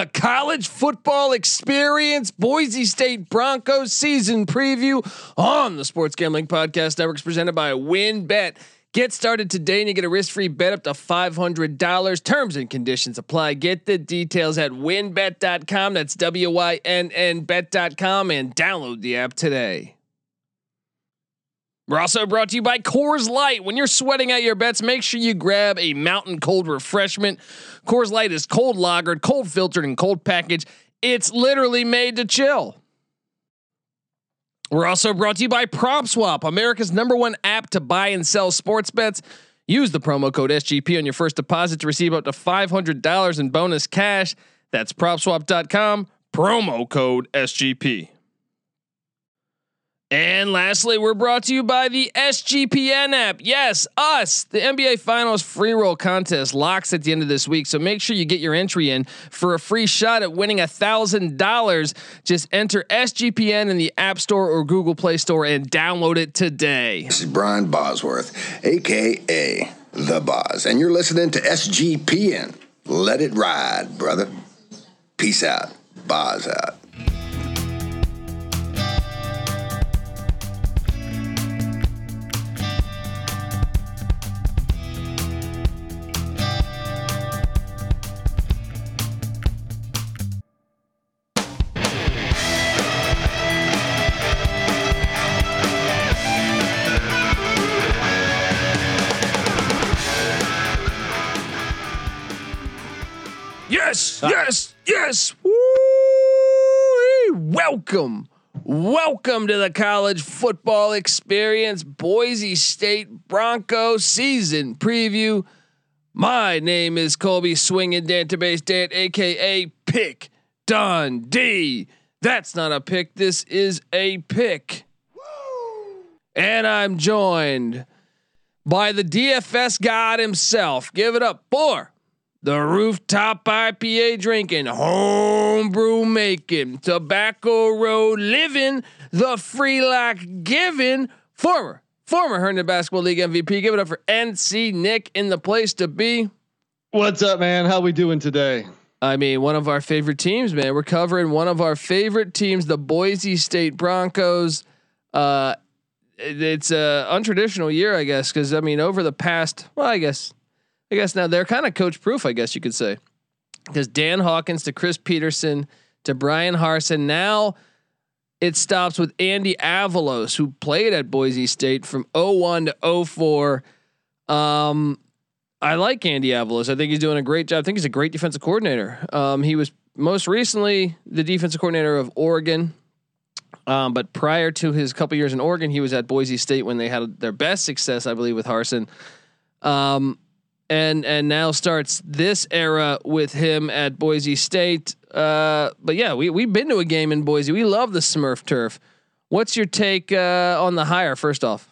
the college football experience, Boise State Broncos season preview on the Sports Gambling Podcast Network is presented by WynnBET. Get started today and you get a risk-free bet up to $500. Terms and conditions apply. Get the details at wynnbet.com. That's W-Y-N-N bet.com and download the app today. We're also brought to you by Coors Light. When you're sweating out your bets, make sure you grab a mountain cold refreshment. Coors Light is cold lagered, cold filtered, and cold packaged. It's literally made to chill. We're also brought to you by PropSwap, America's number one app to buy and sell sports bets. Use the promo code SGP on your first deposit to receive up to $500 in bonus cash. That's propswap.com, promo code SGP. And lastly, we're brought to you by the SGPN app. Yes, us. The NBA Finals free roll contest locks at the end of this week. So make sure you get your entry in for a free shot at winning a thousand dollars. Just enter SGPN in the App Store or Google Play Store and download it today. This is Brian Bosworth, aka The Boz, and you're listening to SGPN. Let it ride, brother. Peace out. Boz out. Welcome. Welcome to the college football experience, Boise State Broncos season preview. My name is Colby Swinging Database Dan, aka Pick Dundee. That's not a pick. This is a pick. And I'm joined by the DFS God himself. Give it up for the rooftop IPA drinking, homebrew making, tobacco road living, the free lock giving, former former Herndon Basketball League MVP. Give it up for NC Nick in the place to be. What's up, man? How we doing today? I mean, one of our favorite teams, man. We're covering one of our favorite teams, the Boise State Broncos. Uh, it's a untraditional year, I guess, because I mean, over the past, well, I guess I guess now they're kind of coach proof, I guess you could say. Because Dan Hawkins to Chris Petersen to Bryan Harsin. Now it stops with Andy Avalos, who played at Boise State from 01 to 04. Um, I like Andy Avalos. I think he's doing a great job. I think he's a great defensive coordinator. Um, he was most recently the defensive coordinator of Oregon. Um, but prior to his couple years in Oregon, he was at Boise State when they had their best success, I believe, with Harsin. Um, and and now starts this era with him at Boise State. Uh, but yeah, we we've been to a game in Boise. We love the Smurf turf. What's your take uh, on the hire? First off,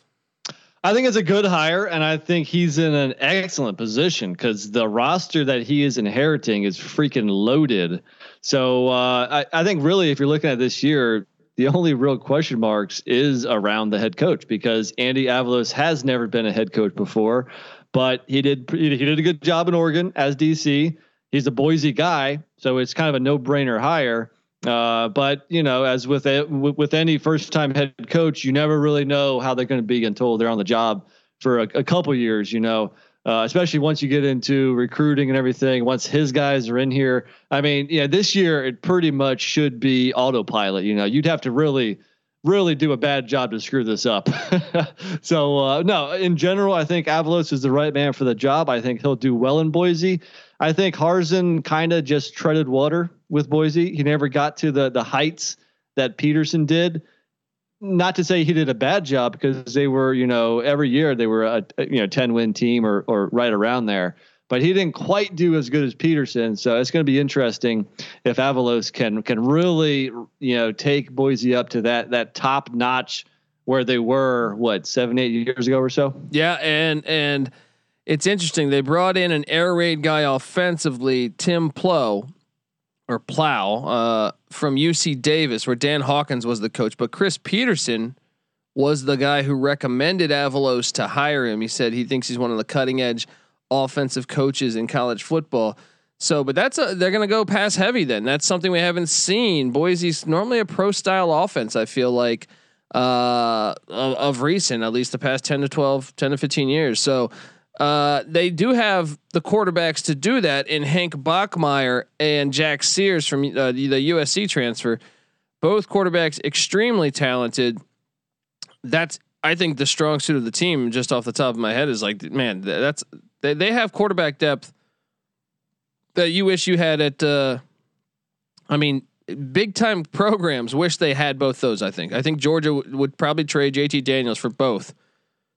I think it's a good hire, and I think he's in an excellent position because the roster that he is inheriting is freaking loaded. So uh, I, I think really, if you're looking at this year, the only real question marks is around the head coach because Andy Avalos has never been a head coach before but he did he did a good job in Oregon as DC. He's a Boise guy, so it's kind of a no brainer hire. Uh, but you know, as with with any first time head coach, you never really know how they're going to be until they're on the job for a, a couple years. You know, uh, especially once you get into recruiting and everything. Once his guys are in here, I mean, yeah, this year it pretty much should be autopilot. You know, you'd have to really really do a bad job to screw this up. so uh, no, in general, I think Avalos is the right man for the job. I think he'll do well in Boise. I think Harsin kind of just treaded water with Boise. He never got to the the heights that Petersen did. Not to say he did a bad job because they were, you know, every year they were a, you know 10 win team or or right around there but he didn't quite do as good as Petersen. So it's going to be interesting if Avalos can can really you know take Boise up to that that top notch where they were what seven eight years ago or so. Yeah, and and it's interesting they brought in an air raid guy offensively, Tim Plough or Plow uh, from UC Davis, where Dan Hawkins was the coach, but Chris Petersen was the guy who recommended Avalos to hire him. He said he thinks he's one of the cutting edge offensive coaches in college football. So, but that's a they're going to go pass heavy. Then that's something we haven't seen. Boise's normally a pro style offense. I feel like uh, of, of recent, at least the past ten to 12, 10 to fifteen years. So. Uh, they do have the quarterbacks to do that in Hank Bachmeier and Jack Sears from uh, the, the USC transfer. Both quarterbacks extremely talented. That's I think the strong suit of the team, just off the top of my head, is like man, that's they they have quarterback depth that you wish you had at. Uh, I mean, big time programs wish they had both those. I think. I think Georgia w- would probably trade JT Daniels for both.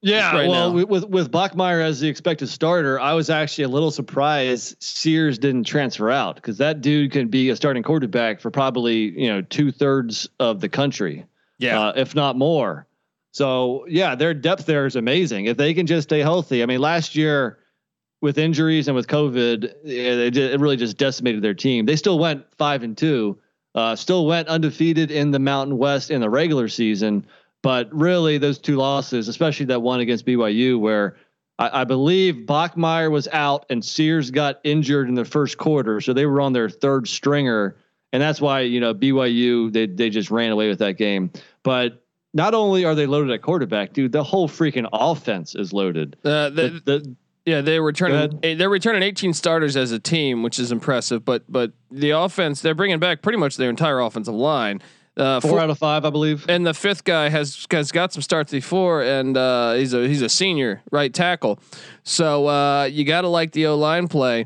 Yeah, right well, now. with with Bachmeier as the expected starter, I was actually a little surprised Sears didn't transfer out because that dude can be a starting quarterback for probably you know two thirds of the country, yeah, uh, if not more. So yeah, their depth there is amazing. If they can just stay healthy, I mean, last year with injuries and with COVID, it, it really just decimated their team. They still went five and two, uh, still went undefeated in the Mountain West in the regular season, but really those two losses, especially that one against BYU, where I, I believe Bachmeier was out and Sears got injured in the first quarter, so they were on their third stringer, and that's why you know BYU they they just ran away with that game, but not only are they loaded at quarterback, dude, the whole freaking offense is loaded. Uh, the, the, the, yeah, they are returning. They're returning 18 starters as a team, which is impressive. But but the offense, they're bringing back pretty much their entire offensive line. Uh, four, four, out of five, I believe. And the fifth guy has has got some starts before, and uh, he's a he's a senior right tackle. So uh, you got to like the O line play.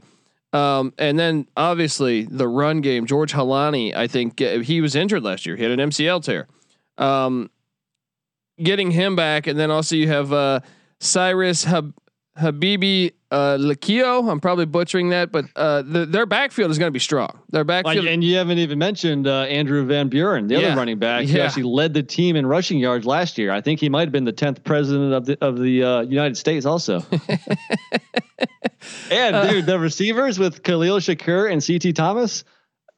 Um, and then obviously the run game. George Holani, I think uh, he was injured last year. He had an MCL tear. Um, getting him back, and then also you have uh, Cyrus Hab- Habibi uh, Lakio. I'm probably butchering that, but uh, the, their backfield is going to be strong. Their backfield, and you haven't even mentioned uh, Andrew Van Buren, the yeah. other running back, He actually led the team in rushing yards last year. I think he might have been the tenth president of the of the uh, United States, also. and uh, dude, the receivers with Khalil Shakir and CT Thomas.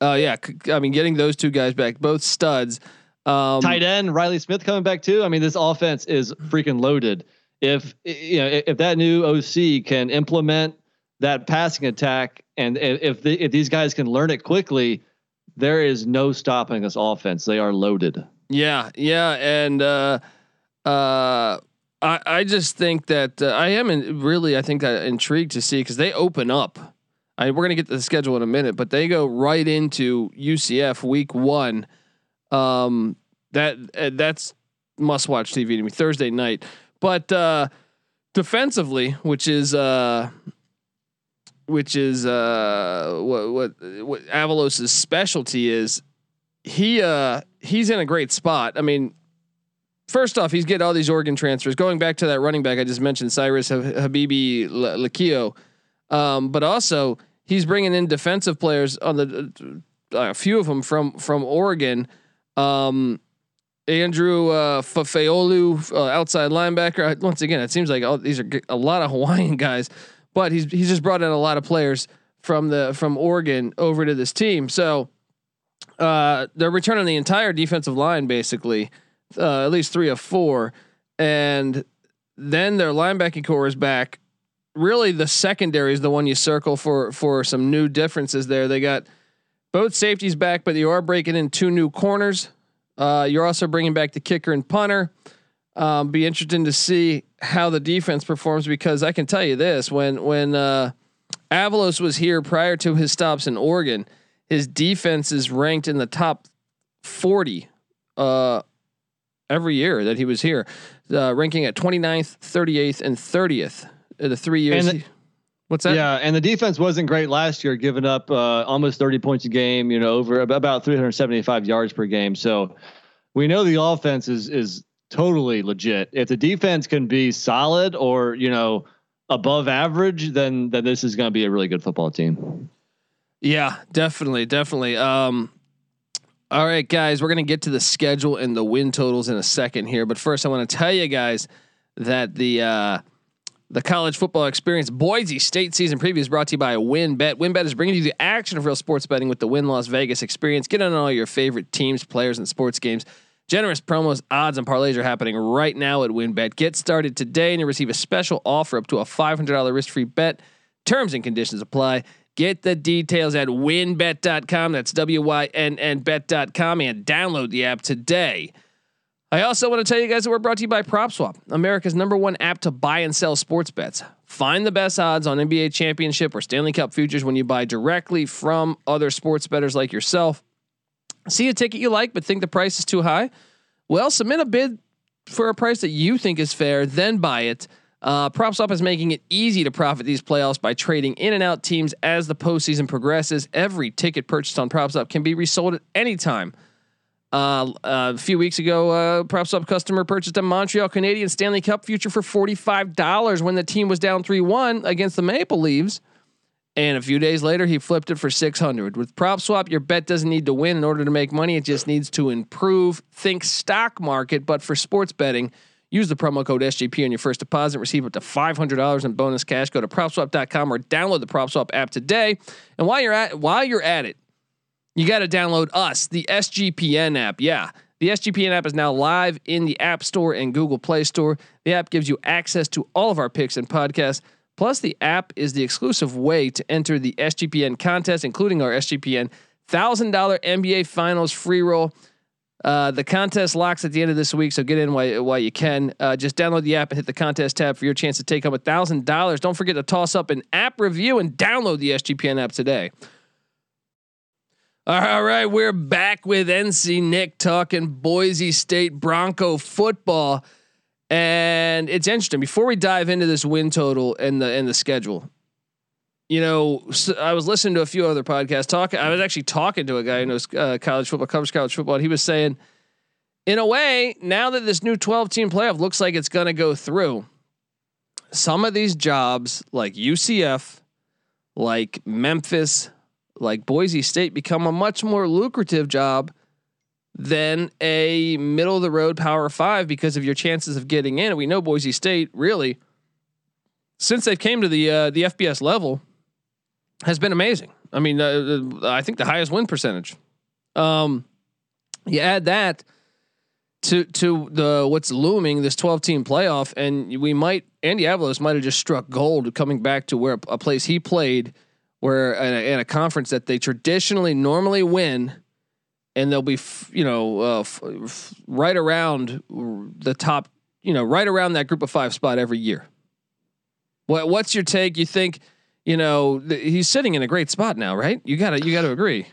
Oh yeah, I mean, getting those two guys back, both studs. Um, Tight end Riley Smith coming back too. I mean, this offense is freaking loaded. If you know if that new OC can implement that passing attack, and if the, if these guys can learn it quickly, there is no stopping this offense. They are loaded. Yeah, yeah, and uh, uh, I I just think that uh, I am in, really I think that intrigued to see because they open up. I, we're gonna get to the schedule in a minute, but they go right into UCF week one um, that uh, that's must watch TV to me Thursday night. But uh, defensively, which is uh, which is uh, what what what Avalos's specialty is, he uh, he's in a great spot. I mean, first off, he's getting all these Oregon transfers. Going back to that running back I just mentioned, Cyrus Habibi Lakio, um, but also he's bringing in defensive players on the uh, a few of them from from Oregon um, Andrew uh, Fafeolu, uh, outside linebacker. Once again, it seems like all, these are a lot of Hawaiian guys, but he's he's just brought in a lot of players from the from Oregon over to this team. So uh, they're returning the entire defensive line, basically, uh, at least three of four, and then their linebacking core is back. Really, the secondary is the one you circle for for some new differences there. They got both safeties back, but you are breaking in two new corners. Uh, you're also bringing back the kicker and punter. Um, be interesting to see how the defense performs because I can tell you this: when when uh, Avalos was here prior to his stops in Oregon, his defense is ranked in the top forty uh, every year that he was here, uh, ranking at 29th, 38th, and 30th. The three years. And, What's that? Yeah, and the defense wasn't great last year, giving up uh, almost 30 points a game. You know, over about 375 yards per game. So we know the offense is is totally legit. If the defense can be solid or you know above average, then then this is going to be a really good football team. Yeah, definitely, definitely. Um, all right, guys, we're going to get to the schedule and the win totals in a second here, but first, I want to tell you guys that the. Uh, the college football experience Boise State season preview is brought to you by WynnBET. WynnBET is bringing you the action of real sports betting with the Wynn Las Vegas experience. Get on all your favorite teams, players, and sports games. Generous promos, odds, and parlays are happening right now at WynnBET. Get started today and you'll receive a special offer up to a $500 risk free bet. Terms and conditions apply. Get the details at wynnbet.com. That's W Y N N bet.com and download the app today. I also want to tell you guys that we're brought to you by PropSwap, America's number one app to buy and sell sports bets. Find the best odds on NBA championship or Stanley Cup futures when you buy directly from other sports bettors like yourself. See a ticket you like but think the price is too high? Well, submit a bid for a price that you think is fair, then buy it. Uh, PropSwap is making it easy to profit these playoffs by trading in and out teams as the postseason progresses. Every ticket purchased on PropSwap can be resold at any time. Uh, uh, a few weeks ago, uh, PropSwap customer purchased a Montreal Canadian Stanley Cup future for $45 when the team was down 3 1 against the Maple Leaves. And a few days later, he flipped it for 600. With PropSwap, your bet doesn't need to win in order to make money. It just needs to improve. Think stock market, but for sports betting, use the promo code SGP on your first deposit. Receive up to $500 in bonus cash. Go to PropSwap.com or download the PropSwap app today. And while you're at while you're at it, you got to download us, the SGPN app. Yeah. The SGPN app is now live in the App Store and Google Play Store. The app gives you access to all of our picks and podcasts Plus, the app is the exclusive way to enter the SGPN contest, including our SGPN $1,000 NBA Finals free roll. Uh, the contest locks at the end of this week, so get in while, while you can. Uh, just download the app and hit the contest tab for your chance to take home $1,000. Don't forget to toss up an app review and download the SGPN app today. All right, we're back with NC Nick talking Boise State Bronco football. And it's interesting. Before we dive into this win total and the and the schedule, you know, so I was listening to a few other podcasts. Talking, I was actually talking to a guy who knows uh, college football, covers college football, and he was saying, in a way, now that this new twelve team playoff looks like it's going to go through, some of these jobs like UCF, like Memphis, like Boise State, become a much more lucrative job than a middle of the road Power Five because of your chances of getting in. We know Boise State really, since they've came to the uh, the FBS level, has been amazing. I mean, uh, uh, I think the highest win percentage. Um, you add that to to the what's looming this 12 team playoff, and we might Andy Avalos might have just struck gold coming back to where a place he played, where in a, in a conference that they traditionally normally win and they'll be f- you know uh, f- right around the top you know right around that group of five spot every year. What what's your take? You think you know th- he's sitting in a great spot now right? You gotta you gotta agree.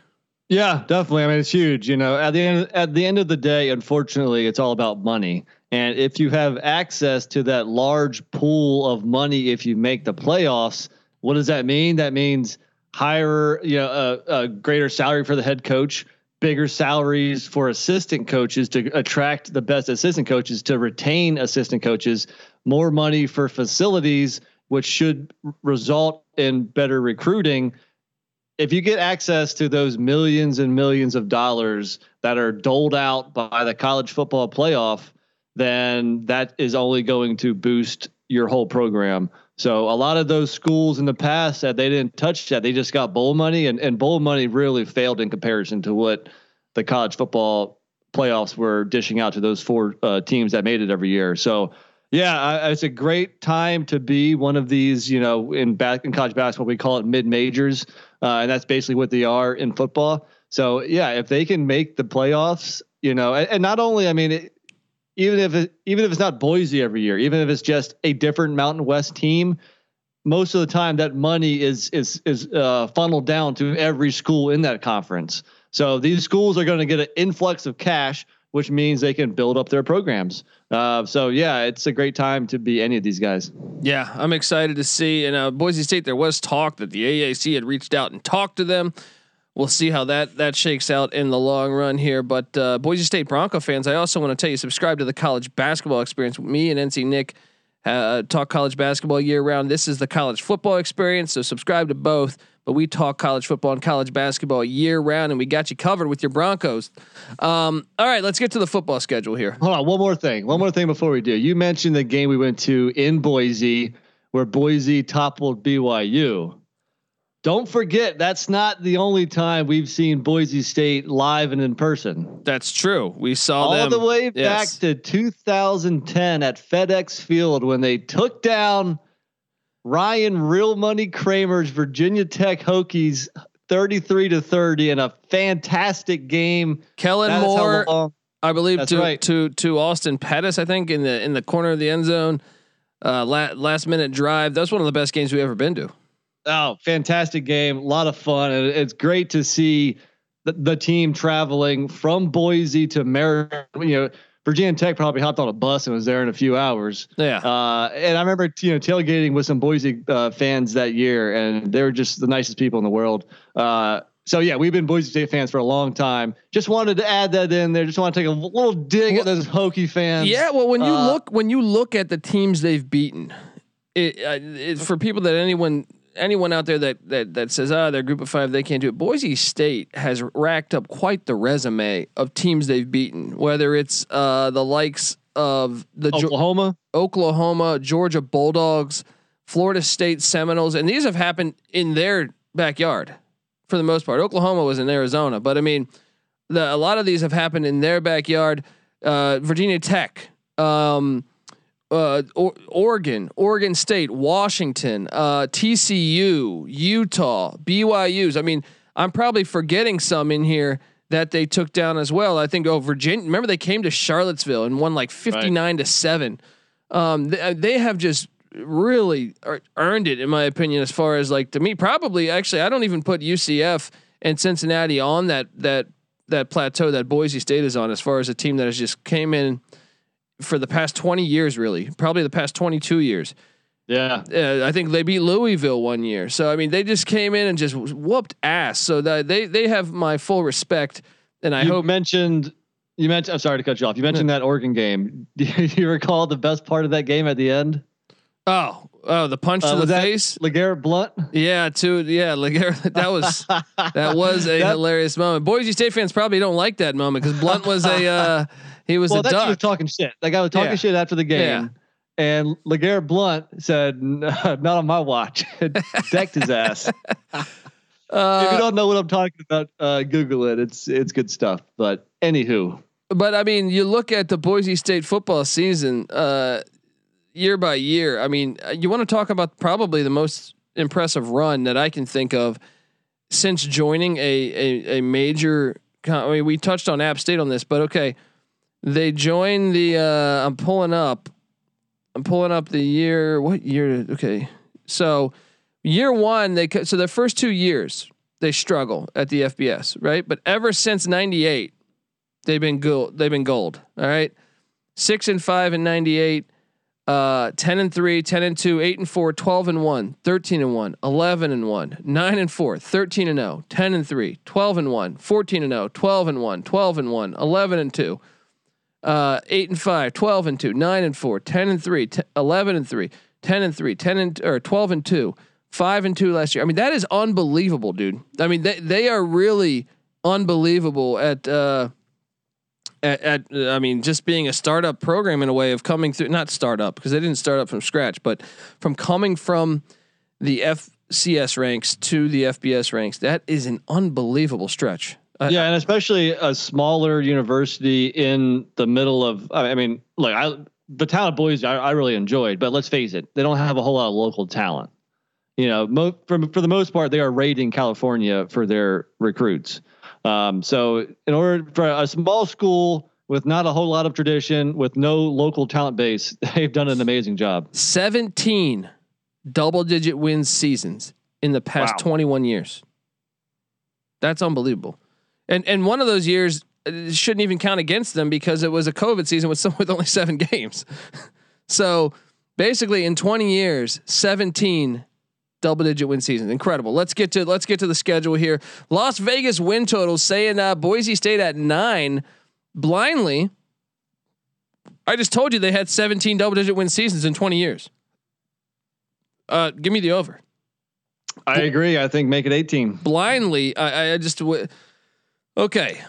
Yeah definitely. I mean it's huge you know. At the end at the end of the day unfortunately it's all about money. And if you have access to that large pool of money if you make the playoffs what does that mean that means higher you know a, a greater salary for the head coach bigger salaries for assistant coaches to attract the best assistant coaches to retain assistant coaches, more money for facilities, which should result in better recruiting. If you get access to those millions and millions of dollars that are doled out by the college football playoff, then that is only going to boost your whole program. So a lot of those schools in the past that they didn't touch that, they just got bowl money, and and bowl money really failed in comparison to what the college football playoffs were dishing out to those four uh, teams that made it every year. So yeah, I, it's a great time to be one of these. You know, in back in college basketball, we call it mid majors, uh, and that's basically what they are in football. So yeah, if they can make the playoffs, you know, and, and not only, I mean. It, even if it, even if it's not Boise every year, even if it's just a different Mountain West team, most of the time that money is is is uh, funneled down to every school in that conference. So these schools are going to get an influx of cash, which means they can build up their programs. Uh, so yeah, it's a great time to be any of these guys. Yeah, I'm excited to see. And uh, Boise State, there was talk that the AAC had reached out and talked to them we'll see how that that shakes out in the long run here. But uh, Boise State Bronco fans, I also want to tell you subscribe to the college basketball experience. Me and NC Nick uh, talk college basketball year round. This is the college football experience, so subscribe to both. But we talk college football and college basketball year round, and we got you covered with your Broncos. Um, all right, let's get to the football schedule here. Hold on, one more thing. One more thing before we do. You mentioned the game we went to in Boise, where Boise toppled BYU. Don't forget, that's not the only time we've seen Boise State live and in person. That's true. We saw all them, the way yes. back to 2010 at FedEx Field when they took down Ryan Real Money Kramer's Virginia Tech Hokies 33 to 30 in a fantastic game. Kellen Moore, I believe, to, right. to to Austin Pettis, I think in the in the corner of the end zone, uh, last, last minute drive. That's one of the best games we've ever been to. Oh, fantastic game! A lot of fun, and it's great to see the, the team traveling from Boise to Maryland. You know Virginia Tech probably hopped on a bus and was there in a few hours. Yeah. Uh, and I remember, you know, tailgating with some Boise uh, fans that year, and they were just the nicest people in the world. Uh, so yeah, we've been Boise State fans for a long time. Just wanted to add that in there. Just want to take a little dig at those Hokie fans. Yeah. Well, when you uh, look when you look at the teams they've beaten, it, uh, it for people that anyone anyone out there that that that says ah they're group of five they can't do it. Boise State has racked up quite the resume of teams they've beaten, whether it's uh, the likes of the Oklahoma, Ge- Oklahoma, Georgia Bulldogs, Florida State Seminoles, and these have happened in their backyard for the most part. Oklahoma was in Arizona, but I mean, the, a lot of these have happened in their backyard. Uh, Virginia Tech. Um, uh, or, Oregon, Oregon State, Washington, uh, TCU, Utah, BYU's. I mean, I'm probably forgetting some in here that they took down as well. I think oh Virginia. Remember they came to Charlottesville and won like 59 right. to seven. Um, they, uh, they have just really earned it in my opinion. As far as like to me, probably actually I don't even put UCF and Cincinnati on that that that plateau that Boise State is on as far as a team that has just came in for the past 20 years, really, probably the past 22 years. Yeah. Uh, I think they beat Louisville one year. So, I mean, they just came in and just whooped ass. So that they, they have my full respect. And I you hope mentioned, you mentioned, I'm sorry to cut you off. You mentioned that Oregon game. Do you recall the best part of that game at the end? Oh, oh, the punch uh, to the face, LeGarrette Blount. Yeah, to yeah, LeGarrette. That was that was a that, hilarious moment. Boise State fans probably don't like that moment because Blount was a uh, he was well, a duck. was talking shit. That guy was talking yeah. shit after the game. Yeah. And LeGarrette Blount said, "Not on my watch." Decked his ass. Uh, if you don't know what I'm talking about, uh, Google it. It's it's good stuff. But anywho, but I mean, you look at the Boise State football season, uh, year by year. I mean, uh, you want to talk about probably the most impressive run that I can think of since joining a a, a major. I mean, we touched on App State on this, but okay they joined the. Uh, I'm pulling up. I'm pulling up the year. What year? Okay, so year one they so the first two years they struggle at the FBS, right? But ever since '98, they've been gold. They've been gold. All right, six and five in '98. Uh, 10 and 3, 10 and 2, 8 and 4, 12 and 1, 13 and 1, 11 and 1, 9 and 4, 13 and 0, 10 and 3, 12 and 1, 14 and 0, 12 and 1, 12 and 1, 11 and 2, uh, 8 and 5, 12 and 2, 9 and 4, 10 and 3, 10, 11 and 3, 10 and 3, 10 and or 12 and 2, 5 and 2 last year. I mean, that is unbelievable, dude. I mean, they they are really unbelievable at uh at, at I mean, just being a startup program in a way of coming through not startup because they didn't start up from scratch, but from coming from the FCS ranks to the FBS ranks. That is an unbelievable stretch. Yeah, and especially a smaller university in the middle of. I mean, like I, the of Boise, I, I really enjoyed, but let's face it, they don't have a whole lot of local talent. You know, mo- for for the most part, they are raiding California for their recruits. Um, so, in order for a small school with not a whole lot of tradition, with no local talent base, they've done an amazing job. Seventeen double-digit wins seasons in the past wow. twenty-one years. That's unbelievable. And and one of those years uh, shouldn't even count against them because it was a COVID season with some with only seven games. so basically, in 20 years, 17 double digit win seasons. Incredible. Let's get to let's get to the schedule here. Las Vegas win totals saying uh, Boise State at nine blindly. I just told you they had 17 double digit win seasons in 20 years. Uh, give me the over. I agree. I think make it 18. Blindly, I, I just Okay.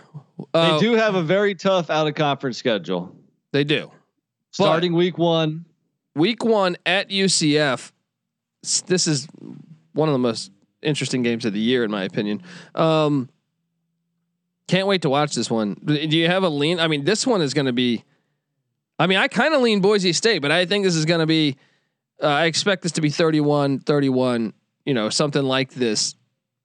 Uh, they do have a very tough out of conference schedule. They do. Starting but week one. Week one at UCF. This is one of the most interesting games of the year, in my opinion. Um, can't wait to watch this one. Do you have a lean? I mean, this one is going to be. I mean, I kind of lean Boise State, but I think this is going to be Uh, I expect this to be 31 31, you know, something like this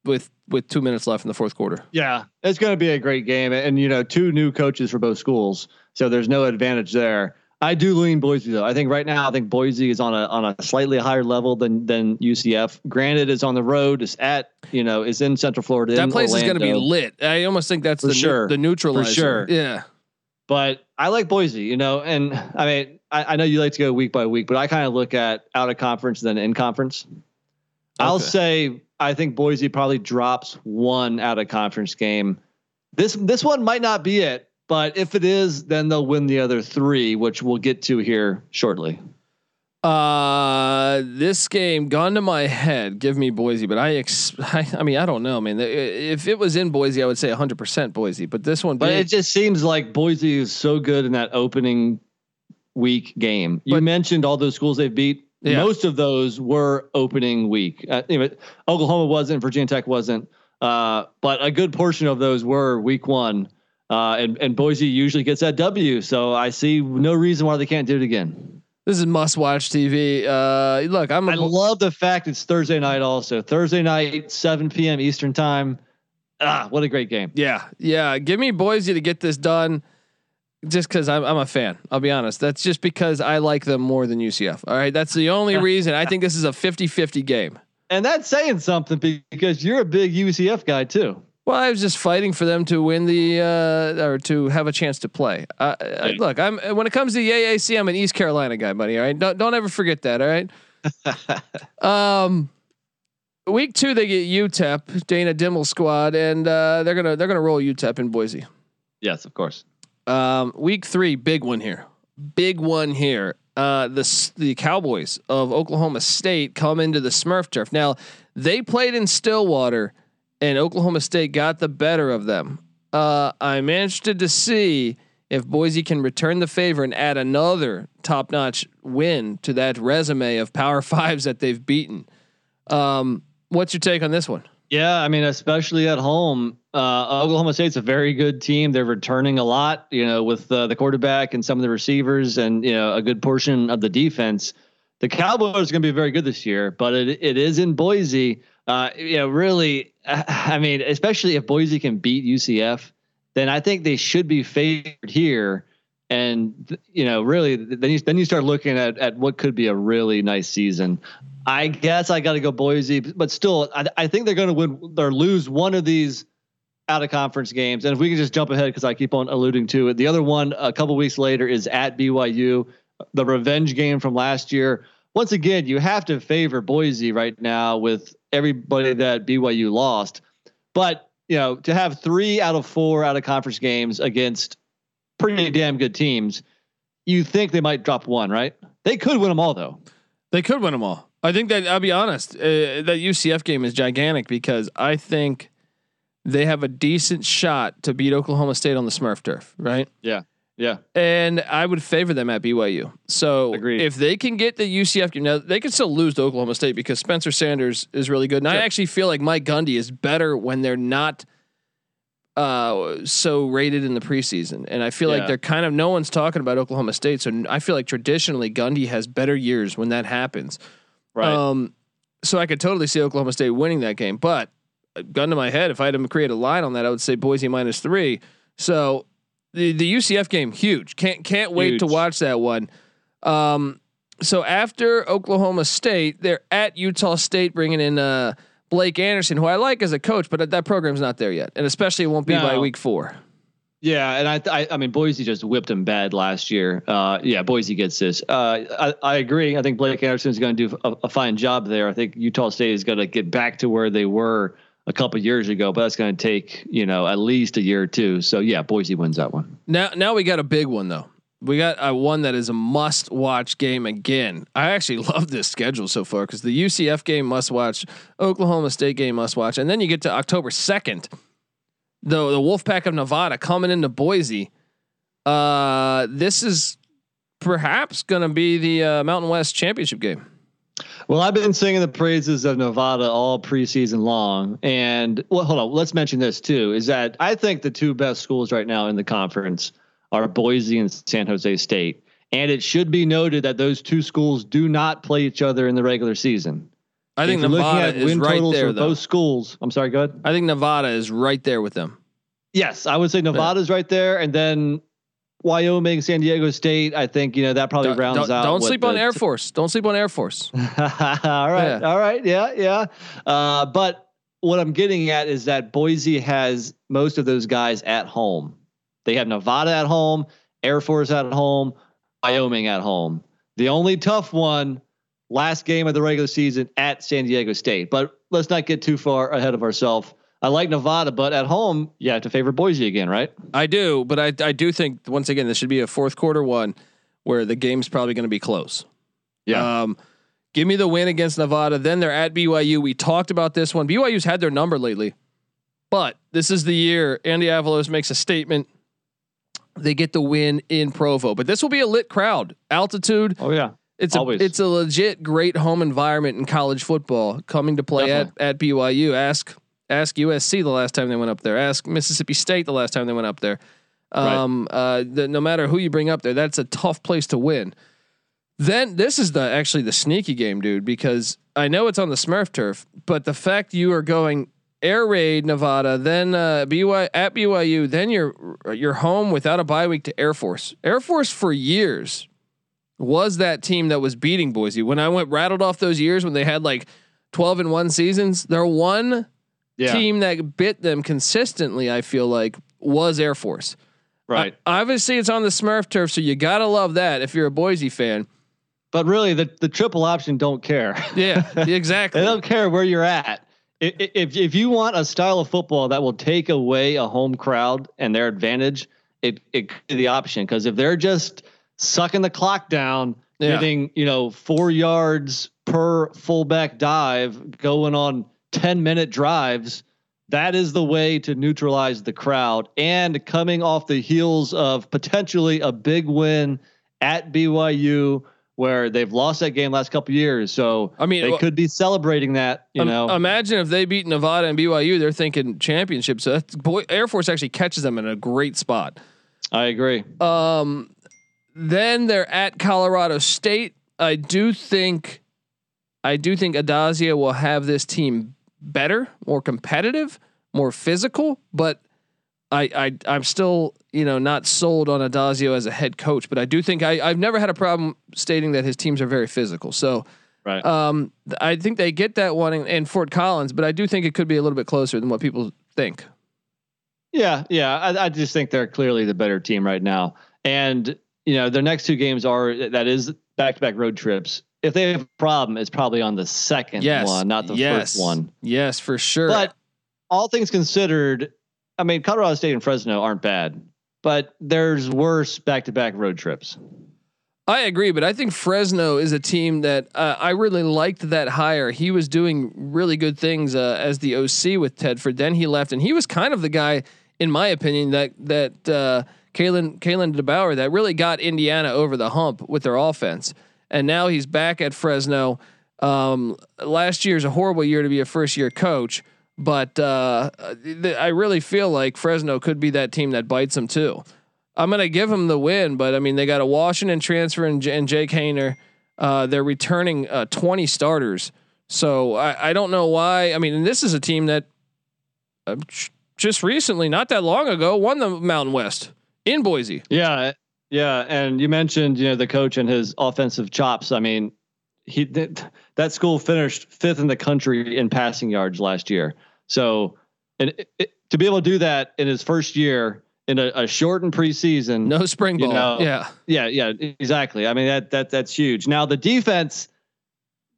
with with 2 minutes left in the fourth quarter. Yeah, it's going to be a great game and you know, two new coaches for both schools. So there's no advantage there. I do lean Boise though. I think right now I think Boise is on a on a slightly higher level than than UCF. Granted, it's on the road. It's at you know it's in Central Florida. That place Orlando. is going to be lit. I almost think that's For the sure. the neutralizer. For sure. Yeah. But I like Boise, you know, and I mean I, I know you like to go week by week, but I kind of look at out of conference than in conference. I'll say I think Boise probably drops one out of conference game. This this one might not be it, but if it is, then they'll win the other three, which we'll get to here shortly. Uh, this game gone to my head. Give me Boise, but I, ex- I, I mean, I don't know, man. If it was in Boise, I would say 100 percent Boise. But this one, But it just seems like Boise is so good in that opening week game. You mentioned all those schools they've beat. Yeah. Most of those were opening week. Uh, know, Oklahoma wasn't, Virginia Tech wasn't, uh, but a good portion of those were week one. Uh, and, and Boise usually gets that W. So I see no reason why they can't do it again. this is must watch TV. Uh, look, I'm a I love the fact it's Thursday night also. Thursday night, 7 p.m. Eastern time. Ah, what a great game. Yeah, yeah. Give me Boise to get this done, just because I'm I'm a fan. I'll be honest. That's just because I like them more than UCF. All right, that's the only reason. I think this is a 50-50 game. And that's saying something because you're a big UCF guy too. Well, I was just fighting for them to win the uh, or to have a chance to play. Uh, Yeah. look, I'm when it comes to the AAC, I'm an East Carolina guy, buddy. All right, don't don't ever forget that. All right. um, week two they get UTEP, Dana Dimel squad, and uh, they're gonna they're gonna roll UTEP in Boise. Yes, of course. Um, week three, big one here. Big one here. Uh, the the Cowboys of Oklahoma State come into the Smurf turf. Now they played in Stillwater, and Oklahoma State got the better of them. Uh, I'm interested to see if Boise can return the favor and add another top notch win to that resume of Power Fives that they've beaten. Um, what's your take on this one? Yeah, I mean, especially at home, uh, Oklahoma State's a very good team. They're returning a lot, you know, with uh, the quarterback and some of the receivers, and you know, a good portion of the defense. The Cowboys are going to be very good this year, but it it is in Boise. Uh, you know, really, I mean, especially if Boise can beat UCF, then I think they should be favored here. And you know, really, then you then you start looking at at what could be a really nice season. I guess I got to go Boise, but still, I, I think they're going to win or lose one of these out of conference games. And if we can just jump ahead, because I keep on alluding to it, the other one a couple weeks later is at BYU, the revenge game from last year. Once again, you have to favor Boise right now with everybody that BYU lost. But you know, to have three out of four out of conference games against pretty damn good teams, you think they might drop one, right? They could win them all, though. They could win them all. I think that I'll be honest. Uh, that UCF game is gigantic because I think they have a decent shot to beat Oklahoma State on the Smurf turf, right? Yeah, yeah. And I would favor them at BYU. So Agreed. if they can get the UCF game, now they can still lose to Oklahoma State because Spencer Sanders is really good. And I actually feel like Mike Gundy is better when they're not uh so rated in the preseason and i feel like they're kind of no one's talking about oklahoma state so i feel like traditionally gundy has better years when that happens Right. um, so I could totally see Oklahoma State winning that game. But uh, gun to my head, if I had to create a line on that, I would say Boise minus three. So the the UCF game huge. Can't can't wait to watch that one. Um, so after Oklahoma State, they're at Utah State, bringing in uh, Blake Anderson, who I like as a coach, but that program's not there yet, and especially it won't be by week four. Yeah, and I, I, I mean, Boise just whipped him bad last year. Uh, yeah, Boise gets this. Uh, I, I agree. I think Blake Anderson is going to do a, a fine job there. I think Utah State is going to get back to where they were a couple years ago, but that's going to take you know at least a year or two. So yeah, Boise wins that one. Now, now we got a big one though. We got a one that is a must-watch game again. I actually love this schedule so far because the UCF game must-watch, Oklahoma State game must-watch, and then you get to October second, the the Wolfpack of Nevada coming into Boise. Uh, this is perhaps going to be the uh, Mountain West championship game. Well, I've been singing the praises of Nevada all preseason long, and well, hold on. Let's mention this too. Is that I think the two best schools right now in the conference are Boise and San Jose State. And it should be noted that those two schools do not play each other in the regular season. I think if Nevada looking at is right totals there for though. both schools. I'm sorry, go ahead. I think Nevada is right there with them. Yes, I would say Nevada's right there, and then Wyoming, San Diego State. I think you know that probably Don't, rounds don't- out. don't sleep on Air Force. Don't sleep on Air Force. all right, Yeah. all right, yeah, yeah. Uh, but what I'm getting at is that Boise has most of those guys at home. They have Nevada at home, Air Force at home, Wyoming at home. The only tough one, last game of the regular season at San Diego State. But let's not get too far ahead of ourselves. I like Nevada, but at home, you have to favor Boise again, right? I do, but I I do think once again this should be a fourth quarter one where the game's probably going to be close. Um, give me the win against Nevada. Then they're at BYU. We talked about this one. BYU's had their number lately, but this is the year Andy Avalos makes a statement. They get the win in Provo, but this will be a lit crowd. Altitude. Oh yeah. It's a Always. it's a legit great home environment in college football. Coming to play at, at BYU. Ask ask USC the last time they went up there. Ask Mississippi State the last time they went up there. Right. Um, uh, the, no matter who you bring up there, that's a tough place to win. Then this is the actually the sneaky game, dude, because I know it's on the Smurf turf, but the fact you are going air raid Nevada, then uh, BY at BYU, then you're you're home without a bye week to Air Force. Air Force for years was that team that was beating Boise. When I went rattled off those years when they had like 12 and 1 seasons, their one Yeah. team that bit them consistently, I feel like, was Air Force. Right. Uh, obviously, it's on the Smurf turf, so you gotta love that if you're a Boise fan. But really, the, the triple option don't care. Yeah, exactly. they don't care where you're at. I- i- If if you want a style of football that will take away a home crowd and their advantage, it it the option because if they're just sucking the clock down, Yeah. getting you know four yards per fullback dive, going on ten minute drives, that is the way to neutralize the crowd. And coming off the heels of potentially a big win at BYU. Where they've lost that game last couple years, so I mean, they well- could be celebrating that. You Um, know, imagine if they beat Nevada and BYU, they're thinking championship. So that's, boy, Air Force actually catches them in a great spot. I agree. Um, then they're at Colorado State. I do think, I do think Addazio will have this team better, more competitive, more physical. But I, I, I'm still, you know, not sold on Addazio as a head coach. But I do think I, I've never had a problem stating that his teams are very physical. So. Right. Um, I think they get that one in, in Fort Collins, but I do think it could be a little bit closer than what people think. yeah, yeah. I, I just think they're clearly the better team right now. And you know, their next two games are that is back to back road trips. If they have a problem, it's probably on the second Yes, one, not the yes, first one. Yes, for sure. But all things considered, I mean, Colorado State and Fresno aren't bad, but there's worse back to back road trips. I agree, but I think Fresno is a team that uh, I really liked that hire. He was doing really good things uh, as the OC with Tedford. Then he left, and he was kind of the guy, in my opinion, that that uh, Kalen Kalen DeBoer that really got Indiana over the hump with their offense. And now he's back at Fresno. Um, last year's a horrible year to be a first year coach, but uh, th- I really feel like Fresno could be that team that bites them too. I'm gonna give them the win, but I mean they got a Washington transfer and, J- and Jake Haener. Uh, they're returning uh, 20 starters, so I, I don't know why. I mean, this is a team that uh, just recently, not that long ago, won the Mountain West in Boise. Yeah, yeah, and you mentioned you know the coach and his offensive chops. I mean, he did, that school finished fifth in the country in passing yards last year. So, and it, it, to be able to do that in his first year in a, a shortened preseason, No spring You ball. know, yeah, yeah, yeah, exactly. I mean that that that's huge. Now the defense,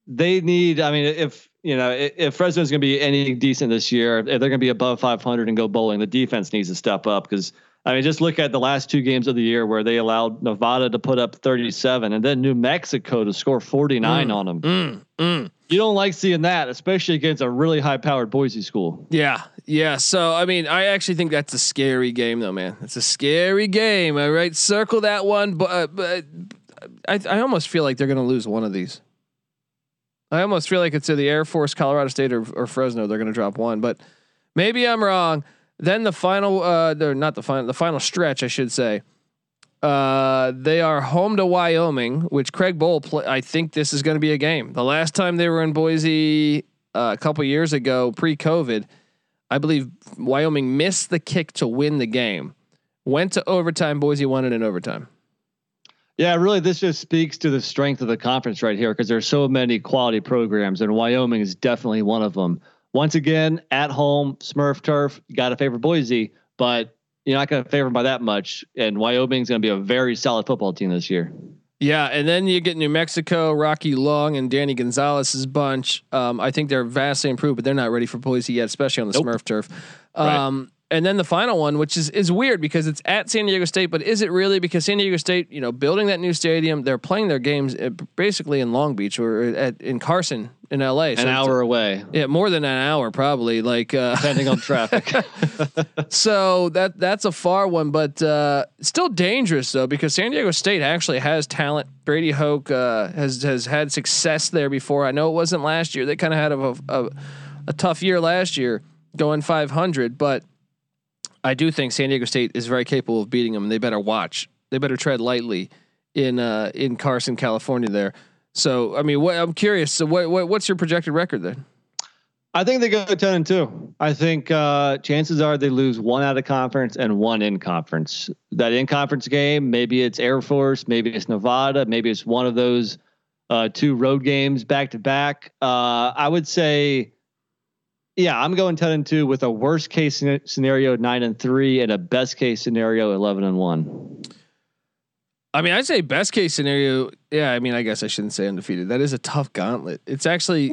they need. I mean, if you know if, if Fresno's going to be any decent this year, if they're going to be above 500 and go bowling, the defense needs to step up because. I mean, just look at the last two games of the year where they allowed Nevada to put up 37 and then New Mexico to score 49 Mm. on them. mm, mm. You don't like seeing that, especially against a really high powered Boise school. yeah, yeah. So I mean, I actually think that's a scary game, though, man. It's a scary game. All right, circle that one. But, uh, but I, I almost feel like they're going to lose one of these. I almost feel like it's to the Air Force, Colorado State, or, or Fresno. They're going to drop one, but maybe I'm wrong. Then the final, uh, they're not the final, the final stretch, I should say. Uh, they are home to Wyoming, which Craig Bohl. Play, I think this is going to be a game. The last time they were in Boise uh, a couple years ago, pre-COVID, I believe Wyoming missed the kick to win the game. Went to overtime. Boise won it in overtime. Yeah, really, this just speaks to the strength of the conference right here because there's so many quality programs, and Wyoming is definitely one of them. Once again, at home, Smurf turf, got to favor Boise, but you're not going to favor them by that much. And Wyoming's going to be a very solid football team this year. Yeah, and then you get New Mexico, Rocky Long, and Danny Gonzales's bunch. Um, I think they're vastly improved, but they're not ready for Boise yet, especially on the nope. Smurf turf. Um, right and then the final one, which is is weird because it's at San Diego State, but is it really? Because San Diego State, you know, building that new stadium, they're playing their games uh, basically in Long Beach or at in Carson in LA. So an hour away. Yeah, more than an hour probably. Like uh, depending on traffic. so that that's a far one, but uh, still dangerous though because San Diego State actually has talent. Brady Hoke uh, has has had success there before. I know it wasn't last year. They kind of had a, a a tough year last year, going 500, but I do think San Diego State is very capable of beating them, and they better watch. They better tread lightly in uh, in Carson, California. There. So I mean, what, I'm curious. So what, what what's your projected record then? I think they go ten and two. I think uh, chances are they lose one out of conference and one in conference. That in conference game, maybe it's Air Force, maybe it's Nevada, maybe it's one of those uh, two road games back to back. Uh, I would say yeah, I'm going 10 and 2 with a worst case scenario 9 and 3 and a best case scenario 11 and 1. I mean, I'd say best case scenario. Yeah, I mean, I guess I shouldn't say undefeated. That is a tough gauntlet. It's actually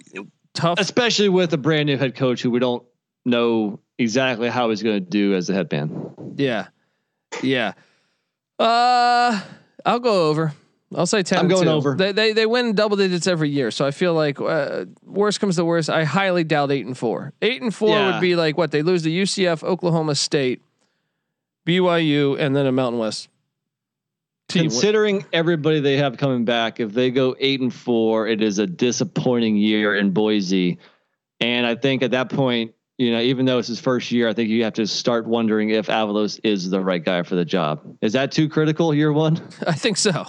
tough, especially with a brand new head coach who we don't know exactly how he's going to do as a headband. Yeah, yeah. Uh, I'll go over. I'll say ten. I'm going two. over. They, they they win double digits every year, so I feel like uh, worst comes to worst. I highly doubt eight and four. Eight and four yeah. would be like what they lose to UCF, Oklahoma State, BYU, and then a Mountain West. Team. Considering everybody they have coming back, if they go eight and four, it is a disappointing year in Boise. And I think at that point, you know, even though it's his first year, I think you have to start wondering if Avalos is the right guy for the job. Is that too critical year one? I think so.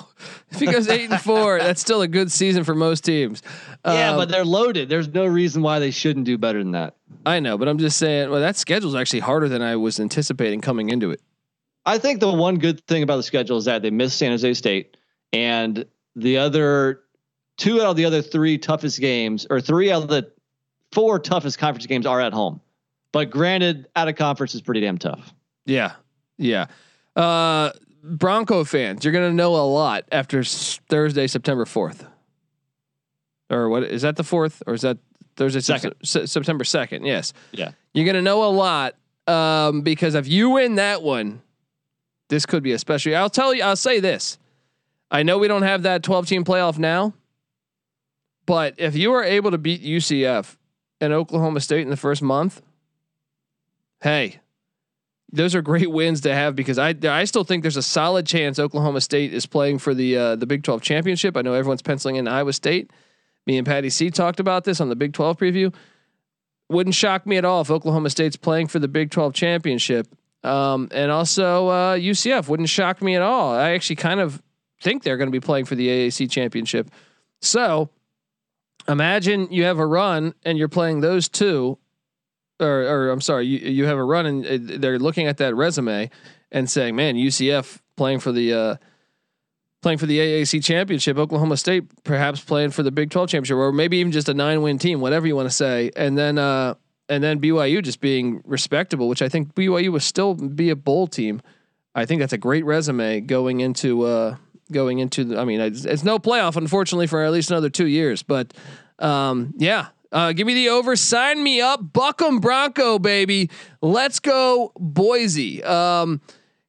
If he goes eight and four, that's still a good season for most teams. Yeah, um, but they're loaded. There's no reason why they shouldn't do better than that. I know, but I'm just saying, well, that schedule is actually harder than I was anticipating coming into it. I think the one good thing about the schedule is that they missed San Jose State, and the other two out of the other three toughest games, or three out of the four toughest conference games are at home. But granted, out of conference is pretty damn tough. Yeah. Yeah. Uh, Bronco fans, you're going to know a lot after Thursday, September 4th. Or what is that the 4th or is that Thursday, second. September 2nd? Yes. Yeah. You're going to know a lot um, because if you win that one, this could be a special. I'll tell you, I'll say this. I know we don't have that 12 team playoff now, but if you are able to beat UCF and Oklahoma State in the first month, hey, those are great wins to have because I I still think there's a solid chance Oklahoma State is playing for the uh, the Big 12 championship. I know everyone's penciling in Iowa State. Me and Patty C talked about this on the Big 12 preview. Wouldn't shock me at all if Oklahoma State's playing for the Big 12 championship. Um, and also uh, UCF wouldn't shock me at all. I actually kind of think they're going to be playing for the AAC championship. So imagine you have a run and you're playing those two, or, or I'm sorry, you, you have a run and uh, they're looking at that resume and saying, man, UCF playing for the, uh, playing for the AAC championship, Oklahoma State perhaps playing for the Big 12 championship, or maybe even just a nine win team, whatever you want to say. And then, uh, and then BYU just being respectable, which I think BYU will still be a bowl team. I think that's a great resume going into uh, going into. The, I mean, it's, it's, no playoff, unfortunately, for at least another two years. But um, yeah, uh, give me the over. Sign me up, Buckham Bronco baby. Let's go, Boise. Um,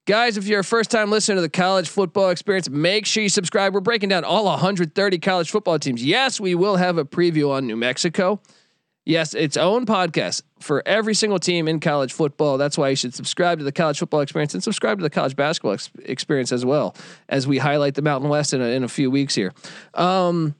Guys, if you're a first time listener to the college football experience, make sure you subscribe. We're breaking down all 130 college football teams. Yes, we will have a preview on New Mexico. Yes, its own podcast for every single team in college football. That's why you should subscribe to the college football experience and subscribe to the college basketball ex- experience as well as we highlight the Mountain West in a, in a few weeks here. Um,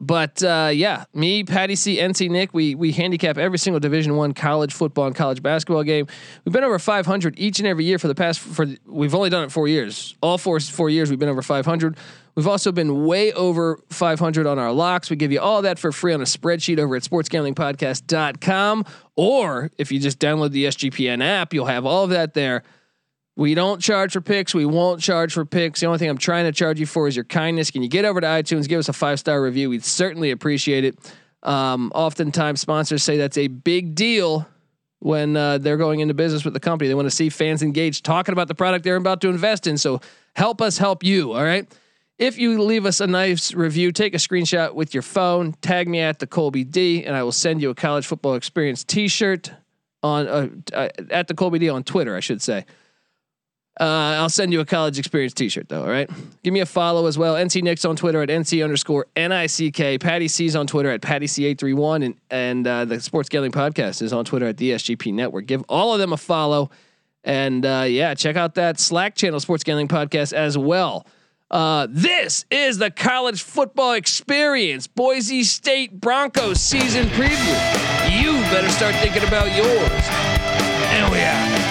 but uh, yeah, me, Patty C, NC Nick, we we handicap every single Division One college football and college basketball game. We've been over 500 each and every year for the past for we've only done it four years. All four four years we've been over 500. We've also been way over 500 on our locks. We give you all that for free on a spreadsheet over at sportsgamblingpodcast.com. Or if you just download the SGPN app, you'll have all of that there. We don't charge for picks. We won't charge for picks. The only thing I'm trying to charge you for is your kindness. Can you get over to iTunes, give us a five star review? We'd certainly appreciate it. Um, oftentimes, sponsors say that's a big deal when uh, they're going into business with the company. They want to see fans engaged, talking about the product they're about to invest in. So help us help you. All right. If you leave us a nice review, take a screenshot with your phone, tag me at the Colby D, and I will send you a college football experience T-shirt on uh, uh, at the Colby D on Twitter, I should say. Uh, I'll send you a college experience T-shirt though. All right, give me a follow as well. NC Nick's on Twitter at NC underscore N-I-C-K. Patty C's on Twitter at Patty C eight three one, and and uh, the Sports Gambling Podcast is on Twitter at the SGP Network. Give all of them a follow, and uh, yeah, check out that Slack channel Sports Gambling Podcast as well. Uh, this is the college football experience, Boise State Broncos season preview. You better start thinking about yours. And we.